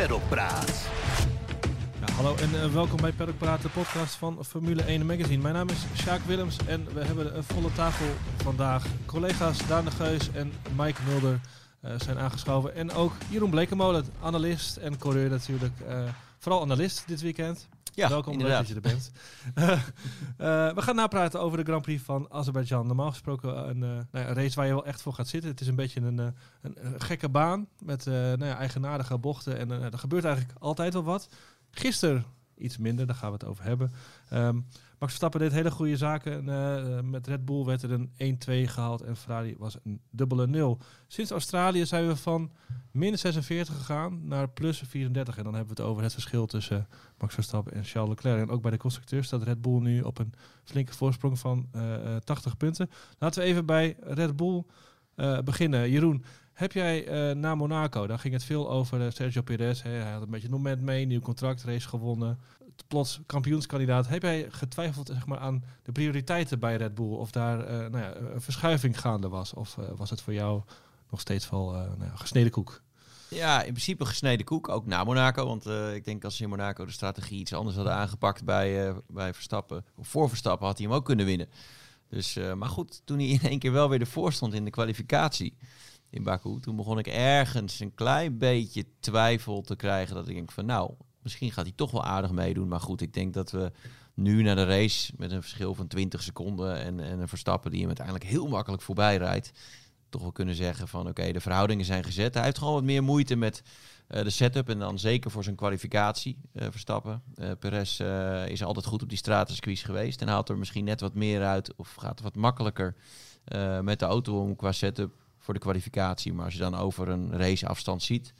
Paddock Praat. Hallo en uh, welkom bij Paddock Praat, de podcast van Formule 1 Magazine. Mijn naam is Sjaak Willems en we hebben een volle tafel vandaag. Collega's Daan de Geus en Mike Mulder uh, zijn aangeschoven. En ook Jeroen Blekemolen, analist en coureur natuurlijk. Uh, vooral analist dit weekend. Ja, Welkom, leuk dat je er bent. uh, we gaan napraten over de Grand Prix van Azerbeidzjan. Normaal gesproken een, uh, nou ja, een, race waar je wel echt voor gaat zitten. Het is een beetje een, een, een gekke baan met nou ja, eigenaardige bochten. En er gebeurt eigenlijk altijd wel wat. Gisteren iets minder, daar gaan we het over hebben. Um, Max Verstappen deed hele goede zaken. Uh, met Red Bull werd er een 1-2 gehaald en Ferrari was een dubbele 0. Sinds Australië zijn we van min 46 gegaan naar plus 34. En dan hebben we het over het verschil tussen Max Verstappen en Charles Leclerc. En ook bij de constructeurs staat Red Bull nu op een flinke voorsprong van uh, 80 punten. Laten we even bij Red Bull beginnen. Jeroen, heb jij uh, na Monaco, daar ging het veel over Sergio Perez. Hè, hij had een beetje een moment mee, nieuw contract, race gewonnen. Plots kampioenskandidaat. Heb jij getwijfeld zeg maar, aan de prioriteiten bij Red Bull? Of daar uh, nou ja, een verschuiving gaande was? Of was het voor jou nog steeds wel nou ja, gesneden koek? Ja, in principe gesneden koek, ook na Monaco. Want ik denk als ze in Monaco de strategie iets anders hadden aangepakt bij, bij Verstappen, of voor Verstappen, had hij hem ook kunnen winnen. Dus, maar goed, toen hij in één keer wel weer ervoor stond in de kwalificatie in Baku. Toen begon ik ergens een klein beetje twijfel te krijgen. Dat ik denk van nou, misschien gaat hij toch wel aardig meedoen. Maar goed, ik denk dat we nu naar de race met een verschil van 20 seconden en, en een Verstappen die hem uiteindelijk heel makkelijk voorbij rijdt. Toch wel kunnen zeggen van oké, de verhoudingen zijn gezet. Hij heeft gewoon wat meer moeite met uh, de setup en dan zeker voor zijn kwalificatie uh, Verstappen. Uh, Perez is altijd goed op die stratencircuits geweest en haalt er misschien net wat meer uit of gaat er wat makkelijker met de auto om qua setup voor de kwalificatie. Maar als je dan over een raceafstand ziet,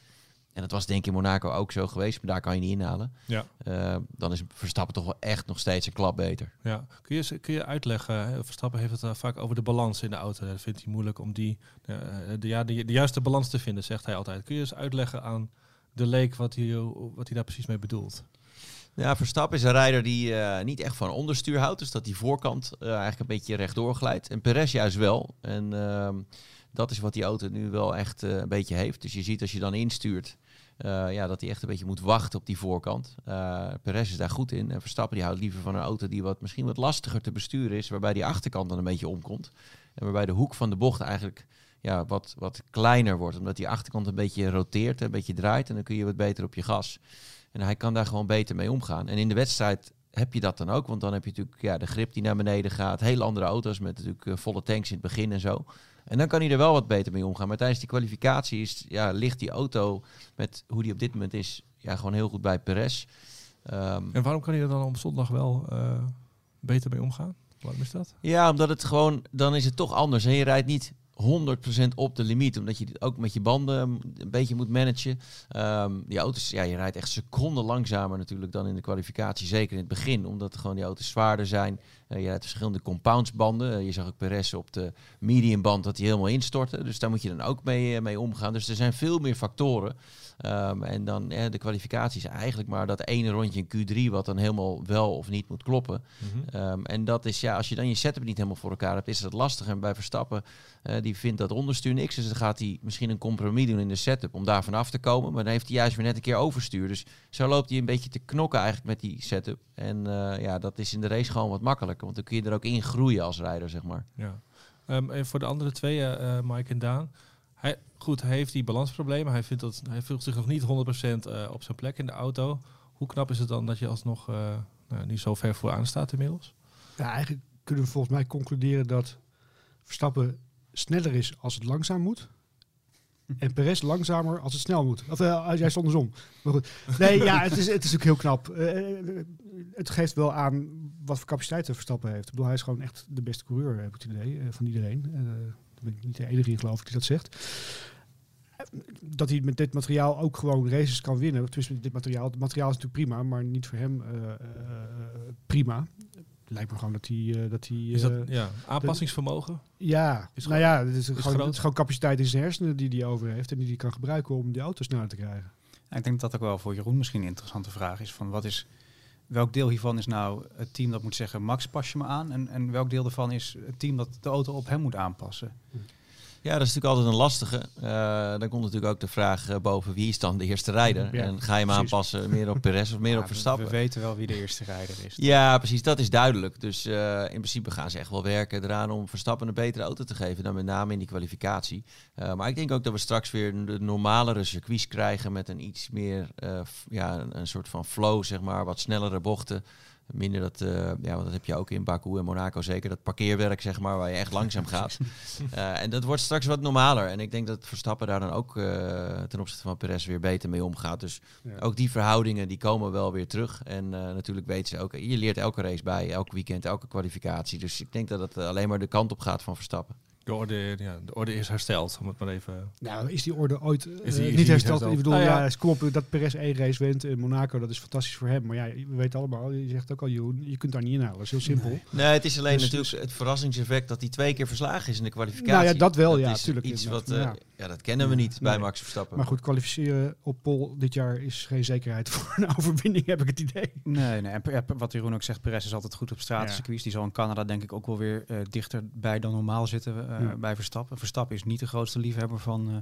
en dat was denk ik in Monaco ook zo geweest, maar daar kan je niet inhalen. Ja. Uh, dan is Verstappen toch wel echt nog steeds een klap beter. Ja. Kun, je, kun je uitleggen, Verstappen heeft het uh, vaak over de balans in de auto. Dat vindt hij moeilijk om die, uh, de, ja, de, de, juiste balans te vinden, zegt hij altijd. Kun je eens uitleggen aan de leek wat hij, wat hij daar precies mee bedoelt? Ja, Verstappen is een rijder die niet echt van onderstuur houdt. Dus dat die voorkant eigenlijk een beetje rechtdoor glijdt. En Perez juist wel. En uh, dat is wat die auto nu wel echt uh, een beetje heeft. Dus je ziet als je dan instuurt, uh, ja, dat hij echt een beetje moet wachten op die voorkant. Uh, Perez is daar goed in. En Verstappen die houdt liever van een auto die wat, misschien wat lastiger te besturen is. Waarbij die achterkant dan een beetje omkomt. En waarbij de hoek van de bocht eigenlijk ja, wat, wat kleiner wordt. Omdat die achterkant een beetje roteert, een beetje draait. En dan kun je wat beter op je gas. En hij kan daar gewoon beter mee omgaan. En in de wedstrijd heb je dat dan ook. Want dan heb je natuurlijk ja, de grip die naar beneden gaat. Hele andere auto's met natuurlijk uh, volle tanks in het begin en zo. En dan kan hij er wel wat beter mee omgaan. Maar tijdens die kwalificatie is, ja, ligt die auto met hoe die op dit moment is, ja, gewoon heel goed bij Perez. Um, en waarom kan hij er dan op zondag wel uh, beter mee omgaan? Waarom is dat? Ja, omdat het gewoon, dan is het toch anders. En je rijdt niet 100% op de limiet. Omdat je ook met je banden een beetje moet managen. Um, die auto's, ja, je rijdt echt seconden langzamer natuurlijk dan in de kwalificatie. Zeker in het begin, omdat gewoon die auto's zwaarder zijn. Uh, je rijdt verschillende compoundsbanden. Uh, je zag ook Perez op de mediumband dat hij helemaal instortte. Dus daar moet je dan ook mee, uh, mee omgaan. Dus er zijn veel meer factoren. Um, en dan eh, de kwalificatie is eigenlijk maar dat ene rondje in Q3 wat dan helemaal wel of niet moet kloppen. Mm -hmm. um, en dat is ja, als je dan je setup niet helemaal voor elkaar hebt, is dat lastig. En bij Verstappen, uh, die vindt dat onderstuur niks. Dus dan gaat hij misschien een compromis doen in de setup om daar vanaf te komen. Maar dan heeft hij juist weer net een keer overstuur. Dus zo loopt hij een beetje te knokken eigenlijk met die setup. En uh, ja, dat is in de race gewoon wat makkelijker. Want dan kun je er ook in groeien als rijder, zeg maar. Ja. Um, en voor de andere twee, uh, Mike en Daan. Hij, goed, hij heeft die balansproblemen. Hij, vindt dat, hij voelt zich nog niet 100% uh, op zijn plek in de auto. Hoe knap is het dan dat je alsnog uh, nou, niet zo ver vooraan staat inmiddels? Ja, eigenlijk kunnen we volgens mij concluderen dat Verstappen sneller is als het langzaam moet. En Perez langzamer als het snel moet. Of uh, juist andersom. Maar goed. Nee, ja, het is, het is ook heel knap. Uh, het geeft wel aan wat voor capaciteit Verstappen heeft. Ik bedoel, hij is gewoon echt de beste coureur, heb ik het idee, van iedereen. Uh, daar ben ik niet de enige in, geloof ik, die dat zegt. Dat hij met dit materiaal ook gewoon races kan winnen. Met dit materiaal. Het materiaal is natuurlijk prima, maar niet voor hem prima lijkt me gewoon dat hij... Uh, dat hij is dat, ja, aanpassingsvermogen? De, ja, is nou ja, het is, is gewoon, het is gewoon capaciteit in zijn hersenen die hij over heeft en die hij kan gebruiken om die auto sneller te krijgen. Ja, ik denk dat dat ook wel voor Jeroen misschien een interessante vraag is. Van wat is welk deel hiervan is nou het team dat moet zeggen, Max pas je me aan? En, en welk deel ervan is het team dat de auto op hem moet aanpassen? Ja, dat is natuurlijk altijd een lastige. Eh, dan komt natuurlijk ook de vraag eh, boven wie is dan de eerste rijder? Ja, en ga je hem precies. aanpassen meer op Perez of meer Ja, op Verstappen? We weten wel wie de eerste rijder is. Ja, precies. Dat is duidelijk. Dus eh, in principe gaan ze echt wel werken eraan om Verstappen een betere auto te geven. Dan met name in die kwalificatie. Maar ik denk ook dat we straks weer de normalere circuits krijgen met een iets meer, ja, een, een soort van flow, zeg maar. Wat snellere bochten. Minder dat, eh, ja, want dat heb je ook in Baku en Monaco zeker. Dat parkeerwerk, zeg maar, waar je echt langzaam gaat. Eh, en dat wordt straks wat normaler. En ik denk dat Verstappen daar dan ook eh, ten opzichte van Perez weer beter mee omgaat. Dus Ja. ook die verhoudingen die komen wel weer terug. En natuurlijk weten ze ook, je leert elke race bij, elk weekend, elke kwalificatie. Dus ik denk dat het alleen maar de kant op gaat van Verstappen. De orde, ja, de orde is hersteld, om het maar even... Nou, is die orde ooit eh, die- is die niet niet hersteld? hersteld? Ik bedoel, Nou ja. ja, kom op dat Perez één race wint in Monaco, dat is fantastisch voor hem. Maar ja, we weten allemaal, je zegt ook al, Jeroen, je kunt daar niet inhalen. Dat is heel simpel. Nee, het is alleen Dus- natuurlijk het verrassingseffect dat hij twee keer verslagen is in de kwalificatie. Nou ja, dat wel, ja, is tuurlijk, Iets wat, eh, ja. dat kennen we niet bij. Max Verstappen. Maar goed, kwalificeren op Pol dit jaar is geen zekerheid voor een overwinning, heb ik het idee. Nee, nee. En Per- wat Jeroen ook zegt, Perez is altijd goed op stratencircuits. Die zal in Canada denk ik ook wel weer eh, dichterbij dan normaal zitten eh, Ja. bij Verstappen. Verstappen is niet de grootste liefhebber van, eh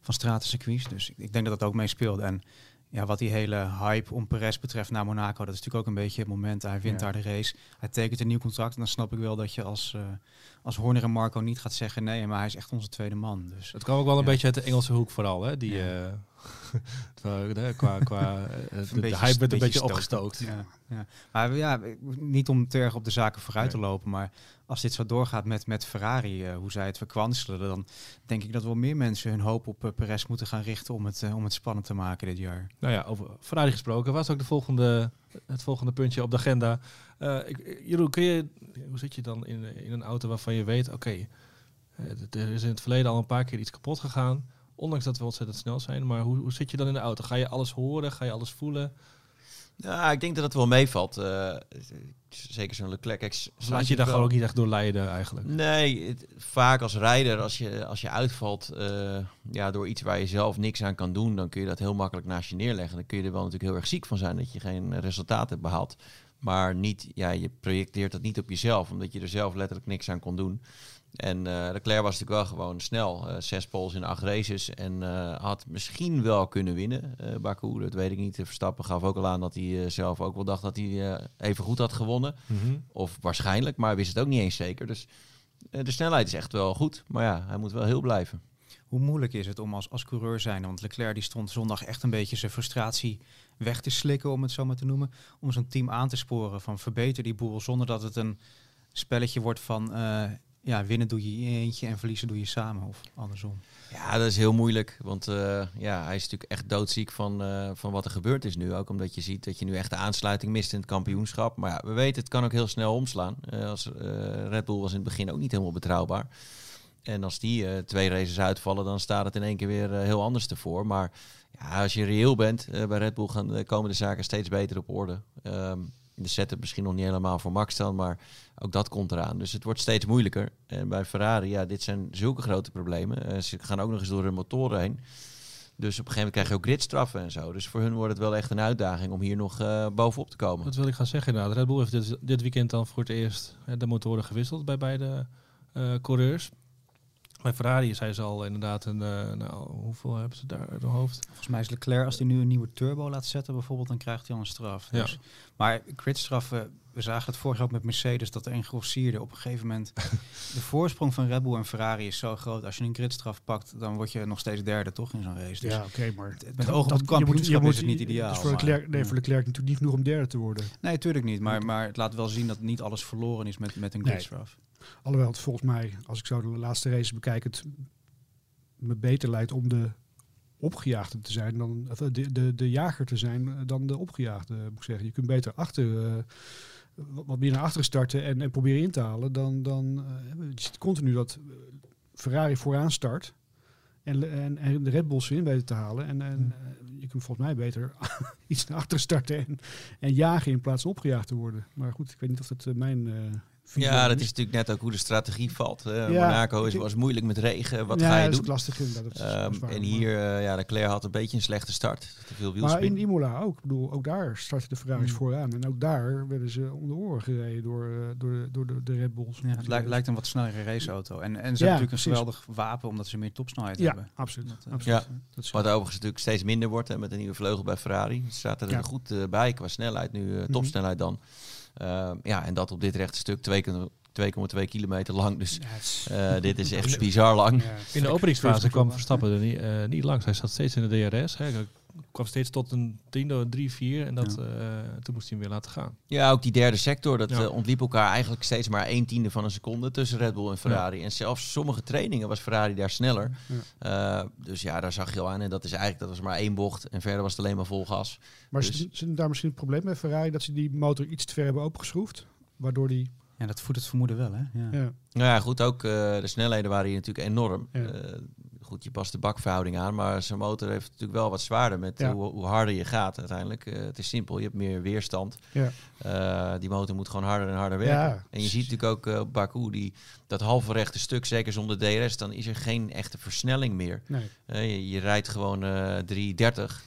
van stratencircuits. Dus ik, ik denk dat dat ook meespeelt. En ja, wat die hele hype om Perez betreft naar Monaco, dat is natuurlijk ook een beetje het moment. Hij wint Ja. daar de race. Hij tekent een nieuw contract. En dan snap ik wel dat je als, eh, als Horner en Marco niet gaat zeggen nee, maar hij is echt onze tweede man. Dus Het kwam ook wel een Ja. beetje uit de Engelse hoek vooral, hè? Die, Ja. eh, qua, qua eh, de, de hype werd een beetje opgestookt. Ja, ja. Maar ja, niet om te erg op de zaken vooruit te lopen, maar als dit zo doorgaat met, met Ferrari, eh, hoe zij het verkwanselen, dan denk ik dat wel meer mensen hun hoop op uh, Perez moeten gaan richten om het, om het spannend te maken dit jaar. Nou ja, over Ferrari gesproken, was ook de volgende, het volgende puntje op de agenda. Eh, ik, Jeroen, kun je, hoe zit je dan in, in een auto waarvan je weet, oké, eh, er is in het verleden al een paar keer iets kapot gegaan, ondanks dat we ontzettend snel zijn, maar hoe, hoe zit je dan in de auto? Ga je alles horen? Ga je alles voelen? Ja, ik denk dat het wel meevalt. Eh, zeker zo'n Leclerc. Laat je daar gewoon ook niet echt door leiden eigenlijk? Nee, het- vaak als rijder, als je, als je uitvalt eh, ja, door iets waar je zelf niks aan kan doen, dan kun je dat heel makkelijk naast je neerleggen. Dan kun je er wel natuurlijk heel erg ziek van zijn dat je geen resultaat hebt behaald. Maar niet, ja, je projecteert dat niet op jezelf, omdat je er zelf letterlijk niks aan kon doen. En eh Leclerc was natuurlijk wel gewoon snel. eh, zes poles in acht races. En eh, had misschien wel kunnen winnen, Baku. Dat weet ik niet. Verstappen gaf ook al aan dat hij zelf ook wel dacht dat hij even goed had gewonnen. Mhm. Of waarschijnlijk, maar wist het ook niet eens zeker. Dus de snelheid is echt wel goed. Maar ja, hij moet wel heel blijven. Hoe moeilijk is het om als, als coureur zijn, want Leclerc die stond zondag echt een beetje zijn frustratie weg te slikken, om het zo maar te noemen, om zo'n team aan te sporen van verbeter die boel, zonder dat het een spelletje wordt van ja, winnen doe je eentje en verliezen doe je samen, of andersom. Ja, dat is heel moeilijk. Want eh, ja, hij is natuurlijk echt doodziek van, eh, van wat er gebeurd is nu. Ook omdat je ziet dat je nu echt de aansluiting mist in het kampioenschap. Maar ja, we weten, het kan ook heel snel omslaan. Eh, als, Red Bull was in het begin ook niet helemaal betrouwbaar. En als die twee races uitvallen, dan staat het in één keer weer heel anders ervoor. Maar ja, als je reëel bent, bij Red Bull gaan, komen de zaken steeds beter op orde. Ehm, de setup misschien nog niet helemaal voor Max dan, maar ook dat komt eraan. Dus het wordt steeds moeilijker. En bij Ferrari, ja, dit zijn zulke grote problemen. Eh, ze gaan ook nog eens door hun motoren heen. Dus op een gegeven moment krijg je ook gridstraffen en zo. Dus voor hun wordt het wel echt een uitdaging om hier nog eh, bovenop te komen. Dat wil ik gaan zeggen inderdaad. Red Bull heeft dit, dit weekend dan voor het eerst eh, de motoren gewisseld bij beide coureurs. Bij Ferrari zijn ze al inderdaad een, eh, nou, hoeveel hebben ze daar in hun hoofd? Volgens mij is Leclerc, als hij nu een nieuwe turbo laat zetten bijvoorbeeld, dan krijgt hij al een straf. Ja. Dus, maar gridstraffen, we zagen het vorig jaar ook met Mercedes, dat er een grossierde op een gegeven moment... de voorsprong van Red Bull en Ferrari is zo groot. Als je een gridstraf pakt, dan word je nog steeds derde, toch, in zo'n race. Dus Ja, oké, maar... met oog op het je moet- je moet- is het niet ideaal. Het is voor maar- Leclerc, nee, ja. voor Leclerc natuurlijk niet genoeg om derde te worden. Nee, natuurlijk niet. Maar, maar het laat wel zien dat niet alles verloren is met, met een Nee. Alhoewel het volgens mij, als ik zo de laatste race bekijk, het me beter leidt om de opgejaagde te zijn dan of de, de, de jager te zijn eh, dan de opgejaagde, moet ik zeggen. Je kunt beter achter, eh, wat meer naar achteren starten en, en proberen in te halen dan, dan eh, je ziet continu dat eh, Ferrari vooraan start en, en, en de Red Bulls in weten te halen. En, en eh, je kunt volgens mij beter iets naar achteren starten en, en jagen in plaats van opgejaagd te worden. Maar goed, ik weet niet of dat eh, mijn eh, Ja, dat is natuurlijk net ook hoe de strategie valt. Ja, Monaco is, was moeilijk met regen. Wat ja, ga je dat is doen? ook lastig inderdaad. Dat is- Ehm, is waar, en hier, eh ja, Leclerc had een beetje een slechte start. Te veel Maar in Imola ook. Ik bedoel, ook daar starten de Ferraris Hmm. vooraan. En ook daar werden ze om de oren gereden door, eh, door, de, door de, de Red Bulls. Ja, het lijkt, lijkt een wat snellere raceauto. En, en ze hebben natuurlijk een geweldig wapen omdat ze meer topsnelheid Ja, hebben. absoluut. Dat, absoluut. Ja. Dat is Wat overigens natuurlijk steeds minder wordt hè, met een nieuwe vleugel bij Ferrari. Ze zaten er Ja. goed eh, bij qua snelheid nu, eh, Mhm. topsnelheid dan. Ehm, ja, en dat op dit rechte stuk 2,2 2,2 kilometer lang. Dus eh, dit is echt bizar lang. ja, In de openingsfase kwam Verstappen. Er niet, eh, niet langs. Hij zat steeds in de DRS. Hè. Kwam steeds tot een tiende, een drie, vier. En dat, Ja. eh, toen moest hij hem weer laten gaan. Ja, ook die derde sector, dat Ja. eh, ontliep elkaar eigenlijk steeds maar één tiende van een seconde tussen Red Bull en Ferrari. En zelfs sommige trainingen was Ferrari daar sneller. Eh, dus ja, daar zag je al aan. En dat is eigenlijk, dat was maar één bocht. En verder was het alleen maar vol gas. Maar Dus- zit, zit daar misschien het probleem bij Ferrari dat ze die motor iets te ver hebben opengeschroefd? Waardoor die... Ja, dat voedt het vermoeden wel, hè? Ja. Ja. Nou ja, goed, ook eh, de snelheden waren hier natuurlijk enorm. Ja. Eh, goed, je past de bakverhouding aan, maar zijn motor heeft natuurlijk wel wat zwaarder met Ja. hoe, hoe harder je gaat uiteindelijk. Eh, het is simpel, je hebt meer weerstand. Ja. Eh, die motor moet gewoon harder en harder werken. Ja, en je ziet natuurlijk ook op Baku, die, dat halve rechte stuk, zeker zonder DRS, dan is er geen echte versnelling meer. Nee. Je, je rijdt gewoon eh 330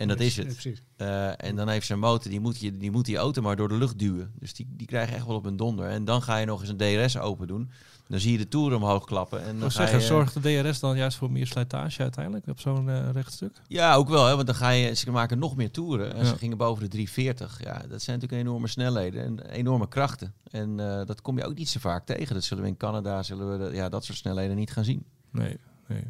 en dat is het. Eh, en dan heeft zijn motor, die moet, je, die moet die auto maar door de lucht duwen. Dus die, die krijgen echt wel op een donder. En dan ga je nog eens een DRS open doen. Dan zie je de toer omhoog klappen. En dan zeggen, je, zorgt de DRS dan juist voor meer slijtage uiteindelijk op zo'n eh, rechtstuk? Ja, ook wel. Hè, want dan ga je, ze maken nog meer toeren. En Ja. ze gingen boven de 340. Ja, dat zijn natuurlijk enorme snelheden en enorme krachten. En eh, dat kom je ook niet zo vaak tegen. Dat zullen we in Canada, zullen we de- ja, dat soort snelheden niet gaan zien. Nee, nee.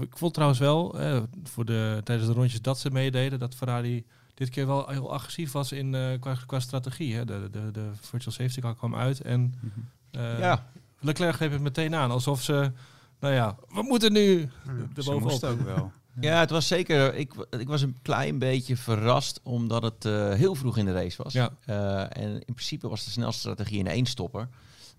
Ik vond trouwens wel, eh, voor de, tijdens de rondjes dat ze meededen, dat Ferrari dit keer wel heel agressief was in, eh, qua, qua strategie. Hè. De, de, de virtual safety car kwam uit en Mhm. eh, ja, Leclerc greep het meteen aan. Alsof ze, nou ja, we moeten nu Ja. Ze bovenop. ook wel. ja, het was zeker... Ik, ik was een klein beetje verrast omdat het eh, heel vroeg in de race was. Ja. Eh, en in principe was de snelste strategie een één stopper.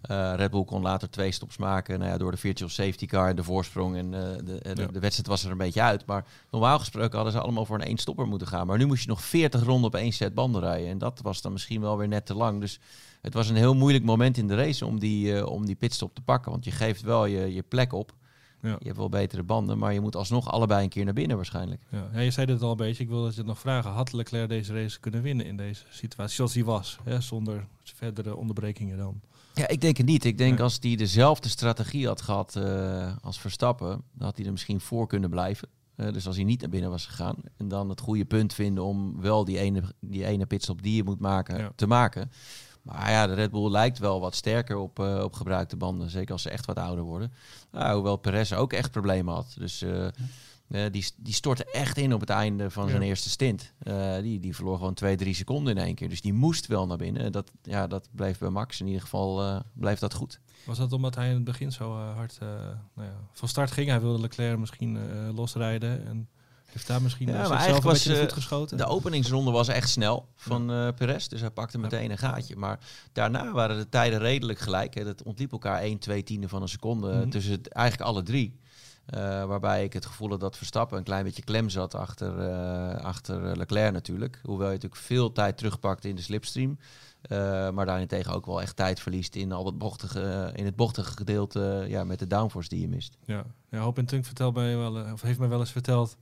Eh, Red Bull kon later twee stops maken nou ja, door de virtual safety car en de voorsprong. En eh, de, de, Ja. de wedstrijd was er een beetje uit. Maar normaal gesproken hadden ze allemaal voor een één stopper moeten gaan. Maar nu moest je nog 40 ronden op één set banden rijden. En dat was dan misschien wel weer net te lang. Dus het was een heel moeilijk moment in de race om die, eh, om die pitstop te pakken. Want je geeft wel je, je plek op. Ja. Je hebt wel betere banden, maar je moet alsnog allebei een keer naar binnen waarschijnlijk. Ja. Ja, je zei dit al een beetje. Ik wilde je nog vragen. Had Leclerc deze race kunnen winnen in deze situatie? Zoals die was, hè? zonder verdere onderbrekingen dan. Ja, ik denk het niet. Ik denk als hij dezelfde strategie had gehad eh, als Verstappen, dan had hij er misschien voor kunnen blijven. Eh, dus als hij niet naar binnen was gegaan en dan het goede punt vinden om wel die ene, die ene pitstop die je moet maken, Ja. te maken. Maar ja, de Red Bull lijkt wel wat sterker op, eh, op gebruikte banden, zeker als ze echt wat ouder worden. Nou, hoewel Perez ook echt problemen had. Dus eh, die, die stortte echt in op het einde van Ja. zijn eerste stint. Eh, die, die verloor gewoon twee, drie seconden in één keer. Dus die moest wel naar binnen. Dat, ja, dat bleef bij Max. In ieder geval eh, bleef dat goed. Was dat omdat hij in het begin zo hard nou ja, van start ging? Hij wilde Leclerc misschien losrijden en heeft daar misschien Ja, ja, maar zichzelf een was, voet eh, geschoten? De openingsronde was echt snel van eh Perez. Dus hij pakte meteen een gaatje. Maar daarna waren de tijden redelijk gelijk. Hè. Dat ontliep elkaar 1, 2 tienden van een seconde Mhm. tussen het, eigenlijk alle drie. Eh, waarbij ik het gevoel had dat Verstappen een klein beetje klem zat achter, eh, achter Leclerc natuurlijk. Hoewel je natuurlijk veel tijd terugpakte in de slipstream. Eh, maar daarentegen ook wel echt tijd verliest in, al het bochtige, in het bochtige gedeelte ja, met de downforce die je mist. Ja, ja Hoop en Tunk vertelt mij wel, of heeft mij wel eens verteld.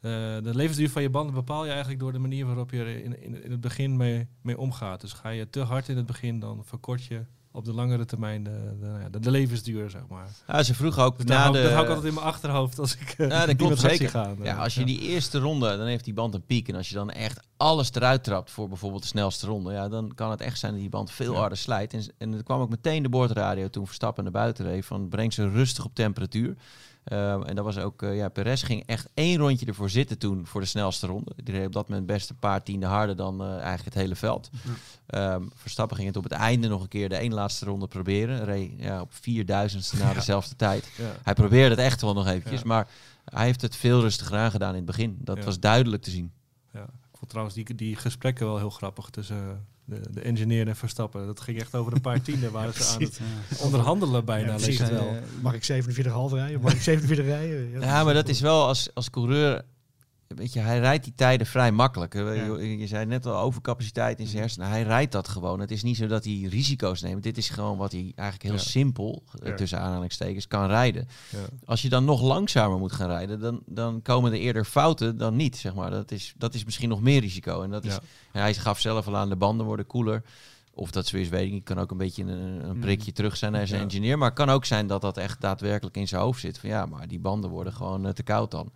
eh, de levensduur van je banden bepaal je eigenlijk door de manier waarop je er in, in, in het begin mee, mee omgaat. Dus ga je te hard in het begin, dan verkort je op de langere termijn de, de, nou de, de levensduur, zeg maar. Ja, ze vroeg ook Dus na dat, hou, de... dat hou ik altijd in mijn achterhoofd als ik eh, Ja, dat die klopt zeker. gaan. Ja, eh, als je die eerste ronde, dan heeft die band een piek. En als je dan echt alles eruit trapt voor bijvoorbeeld de snelste ronde, ja, dan kan het echt zijn dat die band veel Ja. harder slijt. En, en er kwam ook meteen de boordradio toen Verstappen naar buiten reed van breng ze rustig op temperatuur. Ehm, en dat was ook, eh, ja, Perez ging echt één rondje ervoor zitten toen voor de snelste ronde. Die reed op dat moment best een paar tienden harder dan eh, eigenlijk het hele veld. Ehm, Verstappen ging het op het einde nog een keer de één laatste ronde proberen. Reed ja, op vierduizendste na Ja. dezelfde tijd. Hij probeerde het echt wel nog eventjes, maar hij heeft het veel rustiger aangedaan in het begin. Dat was duidelijk te zien. Ja, ik vond trouwens die, die gesprekken wel heel grappig tussen de, de engineer en Verstappen. Dat ging echt over een paar tienden waren ze aan het Ja. onderhandelen bijna, Ja, precies. het wel. Mag ik 47,5 rijden? Mag ik 47 rijden? Ja, maar dat is wel als, als coureur weet je, hij rijdt die tijden vrij makkelijk. Eh, Ja. Je, je zei net al overcapaciteit in zijn hersenen. Hij rijdt dat gewoon. Het is niet zo dat hij risico's neemt. Dit is gewoon wat hij eigenlijk heel Ja. simpel, eh, Ja. tussen aanhalingstekens, kan rijden. Ja. Als je dan nog langzamer moet gaan rijden, dan, dan komen er eerder fouten dan niet. Zeg maar. dat, is, dat is misschien nog meer risico. En dat is, hij gaf zelf al aan, de banden worden koeler. Of dat zo is, weet ik niet. Kan ook een beetje een, een prikje terug zijn naar zijn Ja. engineer. Maar het kan ook zijn dat dat echt daadwerkelijk in zijn hoofd zit. Van ja, maar die banden worden gewoon eh, te koud dan.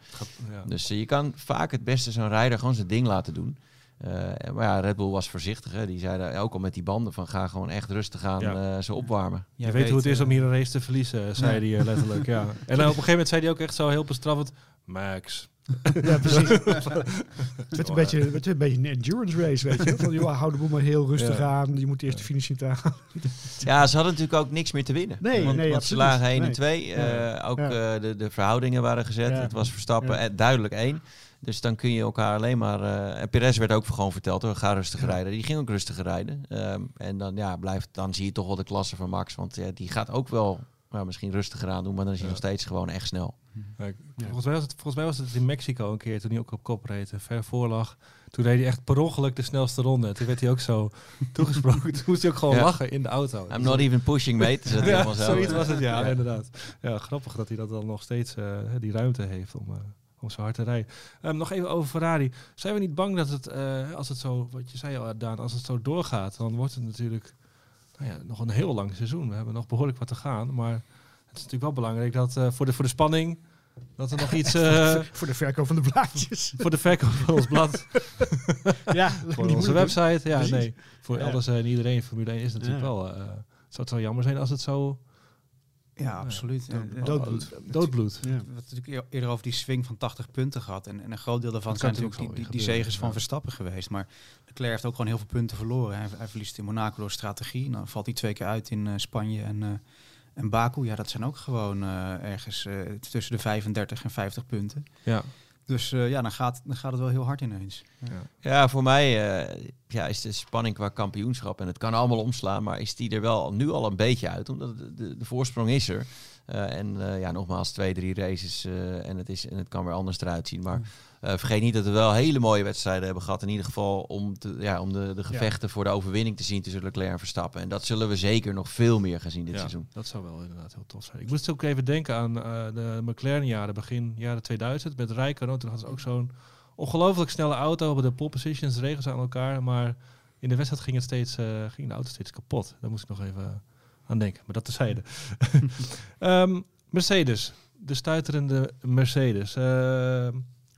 Ja. Dus eh, je kan vaak het beste zo'n rijder gewoon zijn ding laten doen. Eh, maar ja, Red Bull was voorzichtig. Hè. Die zeiden ook al met die banden van ga gewoon echt rustig aan Ja. eh, ze opwarmen. Je Jij weet, hoe het is om hier een race te verliezen, zei hij letterlijk. Ja. En dan op een gegeven moment zei hij ook echt zo heel bestraffend... Max. Ja, precies. het werd een beetje, het werd een beetje een endurance race, weet je. Van, joh, hou de boel maar heel rustig Ja. aan. Je moet eerst de finish niet aan. Ja, ze hadden natuurlijk ook niks meer te winnen. Nee, want, nee, want ze absoluut. lagen 1 en Nee. 2. Ja. ook Ja. eh, de, de verhoudingen waren gezet. Ja. Het was Verstappen Ja. eh, duidelijk 1. Dus dan kun je elkaar alleen maar... eh en Perez werd ook gewoon verteld, hoor, ga rustig Ja. rijden. Die ging ook rustig rijden. Ehm, en dan, ja, blijft, dan zie je toch wel de klasse van Max. Want ja, die gaat ook wel nou, misschien rustiger aan doen. Maar dan is hij Ja. nog steeds gewoon echt snel. Ja, volgens, mij was het, volgens mij was het in Mexico een keer toen hij ook op kop reed. en Ver voor lag. Toen reed hij echt per ongeluk de snelste ronde. Toen werd hij ook zo toegesproken. Toen moest hij ook gewoon Ja. lachen in de auto. I'm not even pushing, mate. Is dat ja, helemaal zo? zoiets was het, ja, inderdaad. Ja, grappig dat hij dat dan nog steeds eh, die ruimte heeft om, eh, om zo hard te rijden. Ehm, nog even over Ferrari. Zijn we niet bang dat het, eh, als het zo, wat je zei al, Daan, als het zo doorgaat, dan wordt het natuurlijk nou ja, nog een heel lang seizoen. We hebben nog behoorlijk wat te gaan, maar het is natuurlijk wel belangrijk dat eh, voor, de, voor de spanning, dat er nog iets eh, voor de verkoop van de blaadjes. voor de verkoop van ons blad, ja, voor onze website. Ja, Precies. nee, voor alles en iedereen, Formule 1 is het natuurlijk wel... eh, zou het wel jammer zijn als het zo Ja, absoluut. dood- doodbloed. doodbloed. Ja. We hebben het natuurlijk eer- eerder over die swing van 80 punten gehad. En, en een groot deel daarvan Dat zijn natuurlijk die, die, van. Verstappen geweest. Maar Leclerc heeft ook gewoon heel veel punten verloren. Hij, hij verliest in Monaco door strategie. Dan valt hij twee keer uit in eh, Spanje en, eh, en Baku. Ja, dat zijn ook gewoon eh, ergens eh, tussen de 35 en 50 punten. Ja. Dus eh, ja, dan gaat, dan gaat het wel heel hard ineens. Ja, voor mij eh, ja, is de spanning qua kampioenschap. En het kan allemaal omslaan, maar is die er wel nu al een beetje uit. Omdat de, de, de voorsprong is er. Eh, en eh, ja, nogmaals, twee, drie races eh, en, het is, en het kan weer anders eruit zien. Maar eh, vergeet niet dat we wel hele mooie wedstrijden hebben gehad. In ieder geval om, te, ja, om de, de gevechten voor de overwinning te zien tussen Leclerc en Verstappen. En dat zullen we zeker nog veel meer gaan zien dit ja, seizoen. dat zou wel inderdaad heel tof zijn. Ik moest ook even denken aan eh, de McLaren-jaren, begin jaren 2000, met Rijkonen. Toen hadden ze ook zo'n ongelooflijk snelle auto. Op de pole positions regen ze aan elkaar, maar in de wedstrijd ging, het steeds, eh, ging de auto steeds kapot. Daar moest ik nog even aan denken, maar dat terzijde. Ehm Mercedes, de stuiterende Mercedes.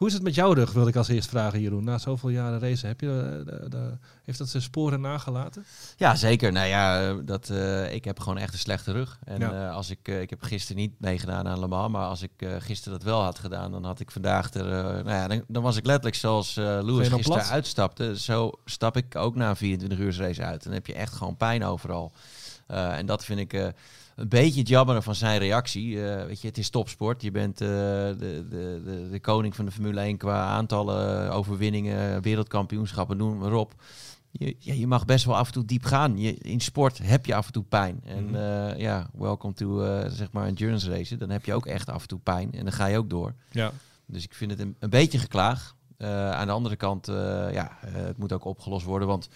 Hoe is het met jouw rug, wil ik als eerst vragen, Jeroen. Na zoveel jaren racen, heb je, eh, de- de- heeft dat zijn sporen nagelaten? Ja, zeker. Nou ja, dat, eh, ik heb gewoon echt een slechte rug. En Ja. eh, als ik, ik heb gisteren niet meegedaan aan Le Mans, maar als ik gisteren dat wel had gedaan, dan had ik vandaag er, nou ja, dan, dan was ik letterlijk zoals Lewis gisteren plat? uitstapte. Zo stap ik ook na een 24 uur race uit. Dan heb je echt gewoon pijn overal. En dat vind ik een beetje het jammeren van zijn reactie. Eh, weet je, het is topsport. Je bent eh, de, de, de, de koning van de Formule 1 qua aantallen overwinningen, wereldkampioenschappen, noem maar op. Je, ja, je mag best wel af en toe diep gaan. Je, in sport heb je af en toe pijn. En Mhm. eh, ja, welcome to zeg maar endurance racen. Dan heb je ook echt af en toe pijn. En dan ga je ook door. Ja. Dus ik vind het een, een beetje geklaag. Aan de andere kant, ja, het moet ook opgelost worden. Want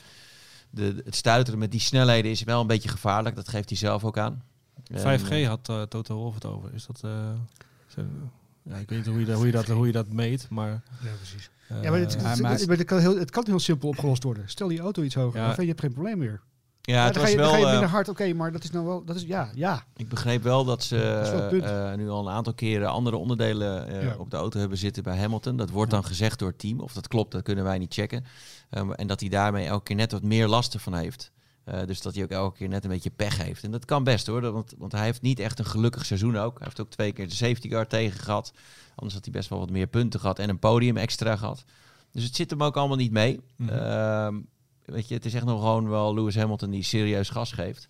de, het stuiteren met die snelheden is wel een beetje gevaarlijk. Dat geeft hij zelf ook aan. En, 5G eh, had uh, Toto Wolff het over. Is dat... eh, ja, ik weet niet hoe je, dat, hoe, je dat, hoe je dat meet, maar... Ja, precies. eh, Ja, maar het, het- maar- het- het kan heel, het kan heel simpel opgelost worden. Stel die auto iets hoger, Ja. dan je hebt geen probleem meer. ja, Ja, het dan, was ga je, dan wel... ga je minder hard, oké, maar dat is nou wel, dat is, ja, ja. Ik begreep wel dat ze eh, nu al een aantal keren andere onderdelen eh, Ja. op de auto hebben zitten bij Hamilton. Dat wordt dan gezegd door het team. Of dat klopt, dat kunnen wij niet checken. Um, en dat hij daarmee elke keer net wat meer last ervan heeft. Uh, dus dat hij ook elke keer net een beetje pech heeft. En dat kan best hoor, want, want hij heeft niet echt een gelukkig seizoen ook. Hij heeft ook twee keer de safety car tegen gehad. Anders had hij best wel wat meer punten gehad en een podium extra gehad. Dus het zit hem ook allemaal niet mee. Mhm. Um, weet je, het is echt nog gewoon wel Lewis Hamilton die serieus gas geeft.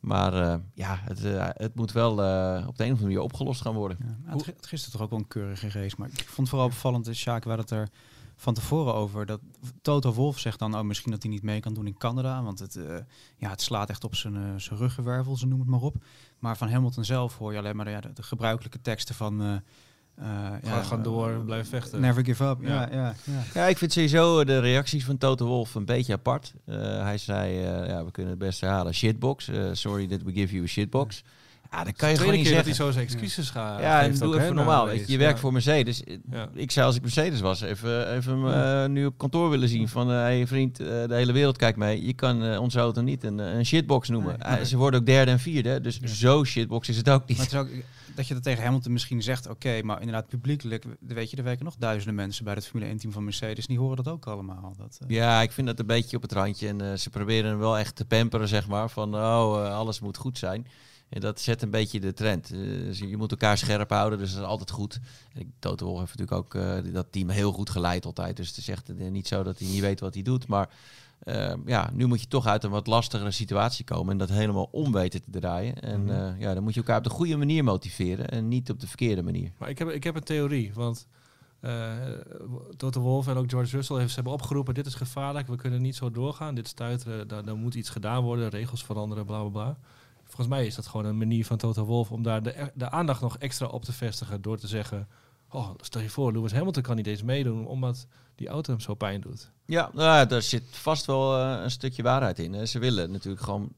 Maar uh, ja, het, uh, het moet wel uh, op de een of andere manier opgelost gaan worden. Ja, het, het gisteren toch ook wel een keurige race. Maar ik vond vooral opvallend, Sjaak, waar het er van tevoren over. Dat Toto Wolf zegt dan oh, misschien dat hij niet mee kan doen in Canada. Want het, uh, ja, het slaat echt op zijn, uh, zijn ruggenwervel, ze noem het maar op. Maar van Hamilton zelf hoor je alleen maar de, ja, de, de gebruikelijke teksten van... Eh, Ga- gaan door, blijven vechten. Never give up. Ja. Ja, ja, ja. Ja, ik vind sowieso de reacties van Toto Wolf een beetje apart. Eh, hij zei, eh, ja, we kunnen het best herhalen, shitbox. Eh, sorry that we give you a shitbox. Ja, dan kan je gewoon niet keer dat zeggen. hij zo zijn excuses gaat. Ja, en doe ook, even normaal. je, werkt Ja. voor Mercedes. Ja. Ik zou als ik Mercedes was even, even eh, nu op kantoor willen zien van... hé hey, vriend, eh, de hele wereld kijkt mee. Je kan eh, onze auto niet een, een shitbox noemen. Nee, nee. Eh, ze worden ook derde en vierde. Dus zo shitbox is het ook niet. Maar het is ook dat je dat tegen Hamilton misschien zegt, oké, maar inderdaad publiekelijk, weet je, er werken nog duizenden mensen bij het Formule 1-team van Mercedes, die horen dat ook allemaal. Dat, eh, Ja, ik vind dat een beetje op het randje. En eh, ze proberen hem wel echt te pamperen, zeg maar. Van, oh, eh, alles moet goed zijn. En dat zet een beetje de trend. Eh, dus je moet elkaar scherp houden, dus dat is altijd goed. En Toto Wolff heeft natuurlijk ook eh, dat team heel goed geleid altijd. Dus het is echt eh, niet zo dat hij niet weet wat hij doet. Maar eh, ja, nu moet je toch uit een wat lastigere situatie komen. En dat helemaal om weten te draaien. En Mhm. ja, dan moet je elkaar op de goede manier motiveren. En niet op de verkeerde manier. Maar ik heb, ik heb een theorie, want eh Toto Wolff en ook George Russell heeft, ze hebben opgeroepen, dit is gevaarlijk, we kunnen niet zo doorgaan, dit stuiteren, daar, daar moet iets gedaan worden, regels veranderen, bla bla bla. Volgens mij is dat gewoon een manier van Toto Wolff om daar de, de aandacht nog extra op te vestigen door te zeggen, oh, stel je voor, Lewis Hamilton kan niet eens meedoen omdat die auto hem zo pijn doet. Ja, nou, daar zit vast wel eh, een stukje waarheid in. hè. Ze willen natuurlijk gewoon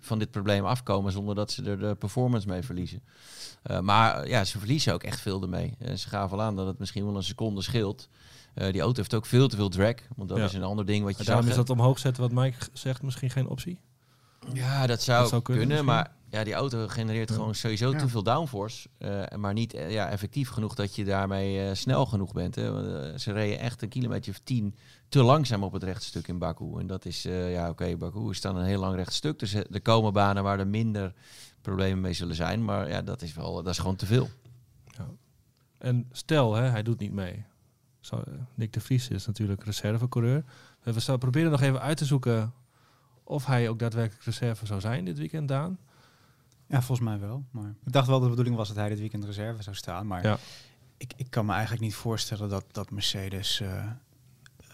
van dit probleem afkomen zonder dat ze er de performance mee verliezen. Eh, maar ja, ze verliezen ook echt veel ermee. Eh, ze gaven al aan dat het misschien wel een seconde scheelt. Die auto heeft ook veel te veel drag. Want dat Ja. is een ander ding wat je zag. daarom is dat omhoog zetten wat Mike zegt misschien geen optie. Ja, dat zou, Dat zou kunnen maar ja, die auto genereert Ja. gewoon sowieso Ja. te veel downforce. eh, maar niet eh, ja, effectief genoeg dat je daarmee eh, snel genoeg bent. Hè. Want, ze reden echt een kilometer of tien te langzaam op het rechtstuk in Baku. En dat is, eh, ja oké, Baku is dan een heel lang rechtstuk. Dus er komen banen waar er minder problemen mee zullen zijn. Maar ja, dat is wel, dat is gewoon te veel. En stel, hè, hij doet niet mee. Zo, Nick de Vries is natuurlijk reservecoureur. We we zouden proberen nog even uit te zoeken of hij ook daadwerkelijk reserve zou zijn dit weekend, Daan. Ja, volgens mij wel. Maar ik dacht wel dat de bedoeling was dat hij dit weekend reserve zou staan. Maar Ja. ik, ik kan me eigenlijk niet voorstellen dat, dat Mercedes eh,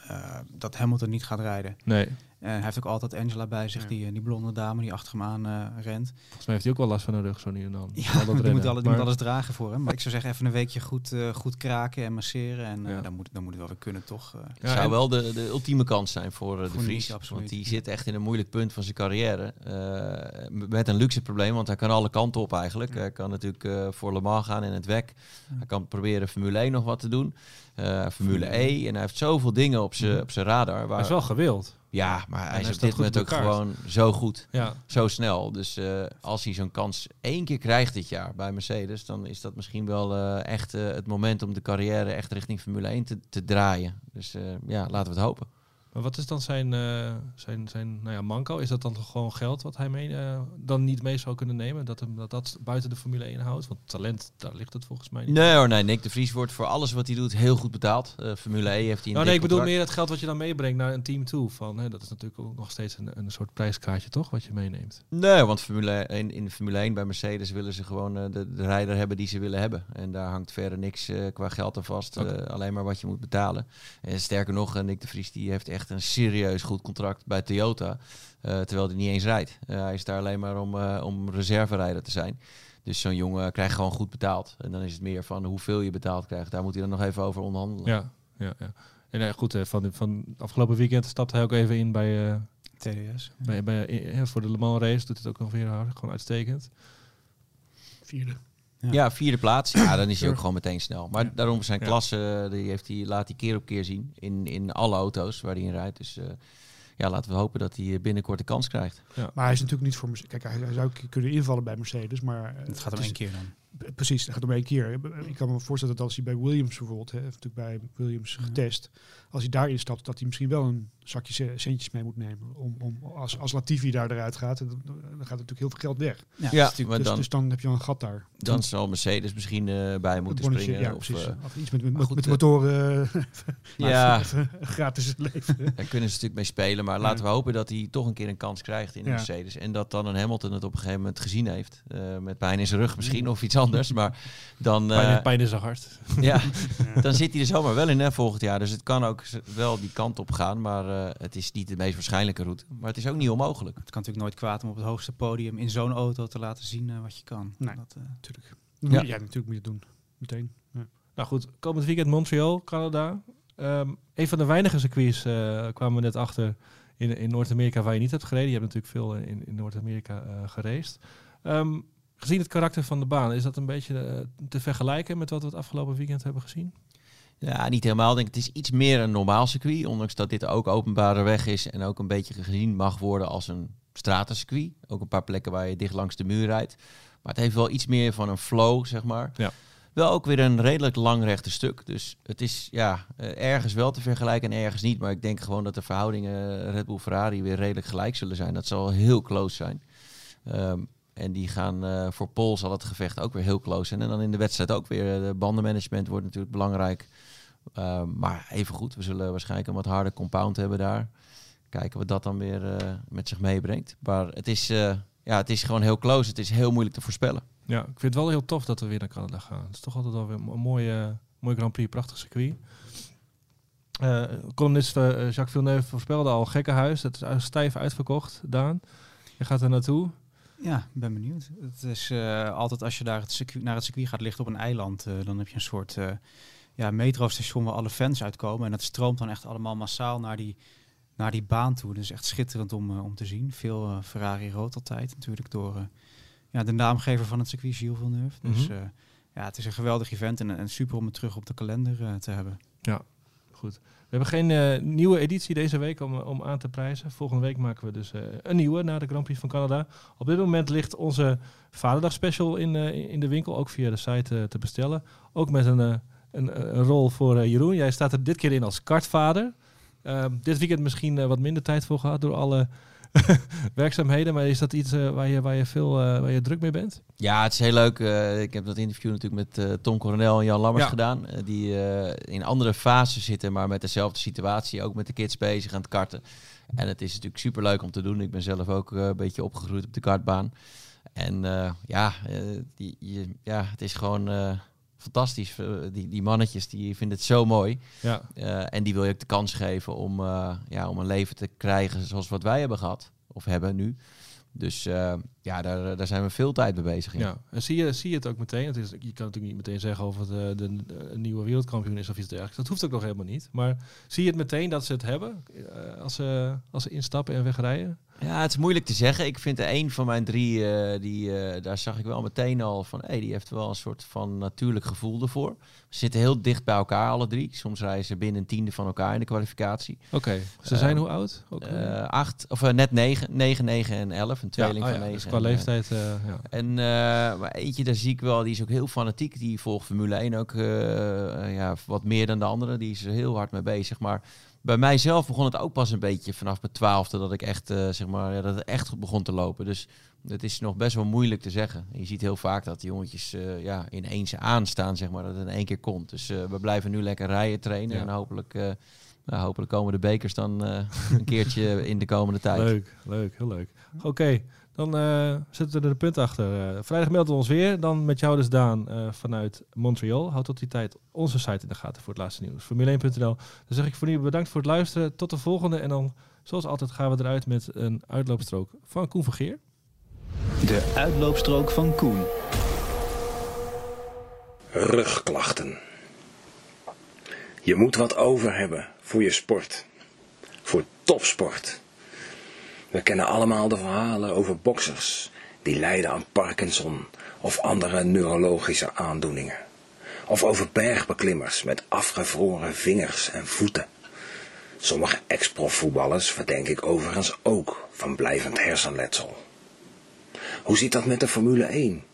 eh, dat Hamilton niet gaat rijden. Nee, hij heeft ook altijd Angela bij zich, Ja. die, eh, die blonde dame die achter hem aan eh, rent. volgens mij heeft hij ook wel last van de rug zo nu en dan. Ja, Al dat die moet, rennen. alles, moet dragen voor hem. Maar ik zou zeggen, even een weekje goed, eh, goed kraken en masseren. En eh, Ja. dan, moet, dan moet het wel weer kunnen, toch? eh. Het zou en- wel de, de ultieme kans zijn voor eh, de Vries. Want die zit echt in een moeilijk punt van zijn carrière. eh, met een luxe probleem, want hij kan alle kanten op eigenlijk. Ja. Hij kan natuurlijk eh, voor Le Mans gaan in het WEC. Hij kan proberen Formule 1 nog wat te doen. Eh, Formule E. En hij heeft zoveel dingen op zijn op zijn radar. Hij is wel gewild. Ja, maar hij hij is op dit moment ook gewoon zo goed. Ja, Zo snel. Dus eh, als hij zo'n kans één keer krijgt dit jaar bij Mercedes, dan is dat misschien wel eh, echt eh, het moment om de carrière echt richting Formule 1 te, te draaien. Dus ja, laten we het hopen. Maar wat is dan zijn, eh, zijn, zijn nou ja, manco? Is dat dan gewoon geld wat hij mee, eh, dan niet mee zou kunnen nemen? Dat, hem, dat dat buiten de Formule 1 houdt? Want talent, daar ligt het volgens mij niet. Nee hoor, nee. Nick de Vries wordt voor alles wat hij doet heel goed betaald. Eh, Formule E heeft hij een Nou, nee, ik bedoel meer het geld wat je dan meebrengt naar een team toe. Van, hè, dat is natuurlijk ook nog steeds een, een soort prijskaartje, toch? Wat je meeneemt. Nee, want Formule 1, in de Formule 1 bij Mercedes willen ze gewoon de, de rijder hebben die ze willen hebben. En daar hangt verder niks qua geld aan vast. Alleen maar wat je moet betalen. En sterker nog, Nick de Vries die heeft echt een serieus goed contract bij Toyota. eh, terwijl hij niet eens rijdt. Eh, hij is daar alleen maar om, eh, om reserverijder te zijn. Dus zo'n jongen krijgt gewoon goed betaald. En dan is het meer van hoeveel je betaald krijgt. Daar moet hij dan nog even over onderhandelen. Ja, ja, ja. En goed, eh, van, van afgelopen weekend stapte hij ook even in bij, eh, TDS. bij, bij, voor de Le Mans race. Doet het ook nog weer hard, gewoon uitstekend. Vierde. Ja, vierde plaats. Ja, dan is hij ook gewoon meteen snel. Maar Ja. daarom zijn Ja. klasse, die heeft hij, laat hij keer op keer zien in, in alle auto's waar hij in rijdt. Dus eh, ja, laten we hopen dat hij binnenkort de kans krijgt. Maar hij is natuurlijk niet voor Mercedes. Kijk, hij, hij zou kunnen invallen bij Mercedes, maar... eh, Het gaat om is- één keer dan. Precies, dat gaat om één keer. Ik kan me voorstellen dat als hij bij Williams bijvoorbeeld, hè, heeft natuurlijk bij Williams Ja. getest, als hij daarin stapt, dat hij misschien wel een zakje ce- centjes mee moet nemen. Om, om, als, als Latifi daar eruit gaat, dan, dan gaat natuurlijk heel veel geld weg. Ja, maar dus, dan, dus dan heb je al een gat daar. dan zal Mercedes misschien eh, bij moeten bonnetje, springen. ja, of, precies. eh, Of iets met, met, goed, met eh, motoren eh, ja, gratis leveren. daar kunnen ze natuurlijk mee spelen. Maar Ja. laten we hopen dat hij toch een keer een kans krijgt in de. Mercedes. En dat dan een Hamilton het op een gegeven moment gezien heeft. Eh, met pijn in zijn rug misschien of iets anders. Maar dan... eh, Pijn, pijn in zijn hart. ja, dan zit hij er zomaar wel in hè, volgend jaar. Dus het kan ook wel die kant op gaan. Maar eh, het is niet de meest waarschijnlijke route. Maar het is ook niet onmogelijk. Het kan natuurlijk nooit kwaad om op het hoogste podium in zo'n auto te laten zien eh, wat je kan. Nee. Dat, eh, Natuurlijk. Ja. Natuurlijk moet je het doen. Meteen. Ja. Nou goed, komend weekend Montreal, Canada. Ehm, een van de weinige circuits eh, kwamen we net achter in, in Noord-Amerika waar je niet hebt gereden. Je hebt natuurlijk veel in, in Noord-Amerika uh. Ehm, gezien het karakter van de baan, is dat een beetje eh, te vergelijken met wat we het afgelopen weekend hebben gezien? Ja, niet helemaal. Ik denk het is iets meer een normaal circuit. Ondanks dat dit ook openbare weg is en ook een beetje gezien mag worden als een stratencircuit. Ook een paar plekken waar je dicht langs de muur rijdt. Maar het heeft wel iets meer van een flow, zeg maar. Ja. Wel ook weer een redelijk lang rechte stuk. Dus het is ja, eh, ergens wel te vergelijken en ergens niet. Maar ik denk gewoon dat de verhoudingen Red Bull Ferrari weer redelijk gelijk zullen zijn. Dat zal heel close zijn. Ehm, en die gaan uh, voor Pol zal het gevecht ook weer heel close zijn. En dan in de wedstrijd ook weer. De bandenmanagement wordt natuurlijk belangrijk. Uh, maar even goed, we zullen waarschijnlijk een wat harder compound hebben daar. Kijken wat dat dan weer uh, met zich meebrengt. Maar het is, ja, het is gewoon heel close. Het is heel moeilijk te voorspellen. Ja, ik vind het wel heel tof dat we weer naar Canada gaan. Het is toch altijd wel weer een mooie, mooie Grand Prix, prachtig circuit. Columnist Jacques Villeneuve voorspelde al gekkenhuis. Het is stijf uitverkocht, Daan. Je gaat er naartoe. Ja, ben benieuwd. Het is uh, altijd als je daar het circuit, naar het circuit gaat, ligt op een eiland, uh, dan heb je een soort uh, ja, metrostation waar alle fans uitkomen. En dat stroomt dan echt allemaal massaal naar die, naar die baan toe. Dus echt schitterend om, om te zien. Veel Ferrari rood altijd, natuurlijk door ja, de naamgever van het circuit, Gilles Villeneuve. Mhm. Dus ja, het is een geweldig event en, en super om het terug op de kalender te hebben. Ja, goed. We hebben geen uh, nieuwe editie deze week om, om aan te prijzen. Volgende week maken we dus uh, een nieuwe na de Grand Prix van Canada. Op dit moment ligt onze Vaderdag special in, in de winkel, ook via de site te bestellen. Ook met een, een, een, rol voor Jeroen. Jij staat er dit keer in als kartvader. Ehm, dit weekend misschien wat minder tijd voor gehad door alle werkzaamheden. Maar is dat iets waar, je, waar, je veel, waar je druk mee bent? Ja, het is heel leuk. Uh, ik heb dat interview natuurlijk met Tom Coronel en Jan Lammers Ja. gedaan. Die in andere fases zitten, maar met dezelfde situatie. Ook met de kids bezig aan het karten. En het is natuurlijk super leuk om te doen. Ik ben zelf ook een beetje opgegroeid op de kartbaan. En ja, die, je, ja, het is gewoon fantastisch. Die, die mannetjes die vinden het zo mooi. Ja. en die wil je ook de kans geven om, ja, om een leven te krijgen zoals wat wij hebben gehad. Of hebben nu. Dus uh, ja, daar, daar zijn we veel tijd mee bezig. In. Ja, en zie je, zie je het ook meteen? Het is, je kan natuurlijk niet meteen zeggen of het de, de, de, nieuwe wereldkampioen is of iets dergelijks. Dat hoeft ook nog helemaal niet. Maar zie je het meteen dat ze het hebben als, ze, als ze instappen en wegrijden? Ja, het is moeilijk te zeggen. Ik vind er een van mijn drie, uh, die, uh, daar zag ik wel meteen al van, hey, die heeft wel een soort van natuurlijk gevoel ervoor. Ze zitten heel dicht bij elkaar, alle drie. Soms rijden ze binnen een tiende van elkaar in de kwalificatie. Oké, okay. ze zijn hoe oud? Ook, acht, of net negen, negen, negen en elf. Een tweeling ja, van oh ja, negen. Dus qua en, leeftijd, ja. En maar eentje, daar zie ik wel, die is ook heel fanatiek. Die volgt Formule 1 ook ja, wat meer dan de andere. Die is er heel hard mee bezig, maar bij mijzelf begon het ook pas een beetje vanaf mijn twaalfde dat ik echt, uh, zeg maar, ja, dat het echt begon te lopen. Dus het is nog best wel moeilijk te zeggen. Je ziet heel vaak dat die jongetjes uh, ja, ineens aanstaan, zeg maar, dat het in één keer komt. Dus uh, we blijven nu lekker rijden trainen Ja. en hopelijk, nou, hopelijk komen de bekers dan een keertje in de komende tijd. Leuk, leuk, heel leuk. Oké, okay, dan uh, zetten we er een punt achter. Uh, vrijdag melden we ons weer. Dan met jou dus Daan uh, vanuit Montreal. Houd tot die tijd onze site in de gaten voor het laatste nieuws. Formule1.nl. Dan zeg ik voor nu bedankt voor het luisteren. Tot de volgende. En dan, zoals altijd, gaan we eruit met een uitloopstrook van Koen van Geer. De uitloopstrook van Koen. Rugklachten. Je moet wat over hebben voor je sport. Voor topsport. We kennen allemaal de verhalen over boksers die lijden aan Parkinson of andere neurologische aandoeningen. Of over bergbeklimmers met afgevroren vingers en voeten. Sommige ex-profvoetballers verdenk ik overigens ook van blijvend hersenletsel. Hoe zit dat met de Formule 1?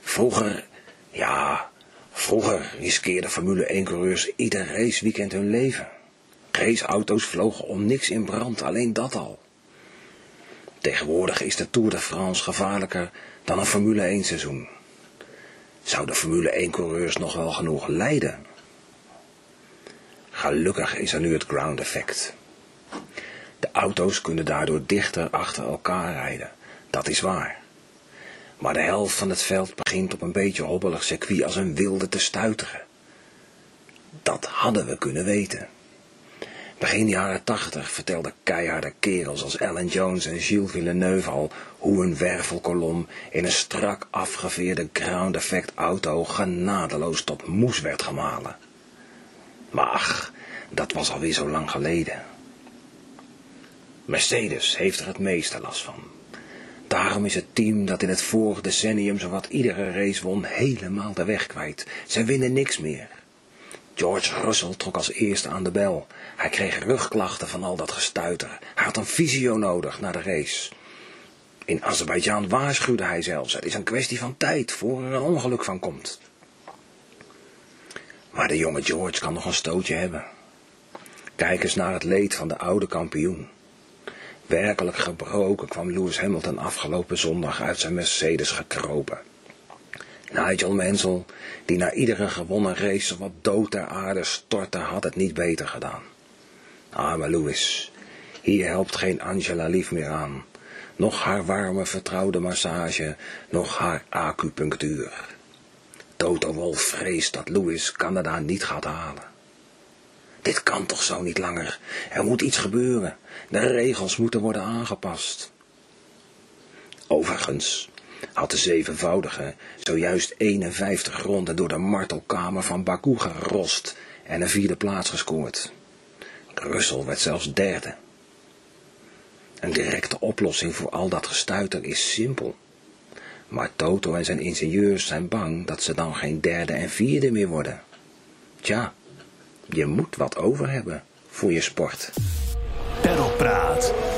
Vroeger, ja, vroeger riskeerden Formule 1-coureurs ieder raceweekend hun leven. Raceauto's vlogen om niks in brand, alleen dat al. Tegenwoordig is de Tour de France gevaarlijker dan een Formule 1 seizoen. Zouden Formule 1 coureurs nog wel genoeg lijden? Gelukkig is er nu het ground effect. De auto's kunnen daardoor dichter achter elkaar rijden, dat is waar. Maar de helft van het veld begint op een beetje hobbelig circuit als een wilde te stuiteren. Dat hadden we kunnen weten. Begin jaren tachtig vertelden keiharde kerels als Alan Jones en Gilles Villeneuve al hoe een wervelkolom in een strak afgeveerde ground effect auto genadeloos tot moes werd gemalen. Maar ach, dat was alweer zo lang geleden. Mercedes heeft er het meeste last van. Daarom is het team dat in het vorige decennium zowat iedere race won helemaal de weg kwijt. Ze winnen niks meer. George Russell trok als eerste aan de bel. Hij kreeg rugklachten van al dat gestuiter. Hij had een visio nodig na de race. In Azerbeidzjan waarschuwde hij zelfs. Het is een kwestie van tijd voor er een ongeluk van komt. Maar de jonge George kan nog een stootje hebben. Kijk eens naar het leed van de oude kampioen. Werkelijk gebroken kwam Lewis Hamilton afgelopen zondag uit zijn Mercedes gekropen. Nigel Mansell, die na iedere gewonnen race wat dood ter aarde stortte, had het niet beter gedaan. Arme Lewis, hier helpt geen Angela Lief meer aan. Nog haar warme vertrouwde massage, nog haar acupunctuur. Toto Wolf vreest dat Lewis Canada niet gaat halen. Dit kan toch zo niet langer. Er moet iets gebeuren. De regels moeten worden aangepast. Overigens had de zevenvoudige zojuist 51 ronden door de martelkamer van Baku gerost en een vierde plaats gescoord. Russell werd zelfs derde. Een directe oplossing voor al dat gestuiter is simpel. Maar Toto en zijn ingenieurs zijn bang dat ze dan geen derde en vierde meer worden. Tja, je moet wat over hebben voor je sport. Perlpraat.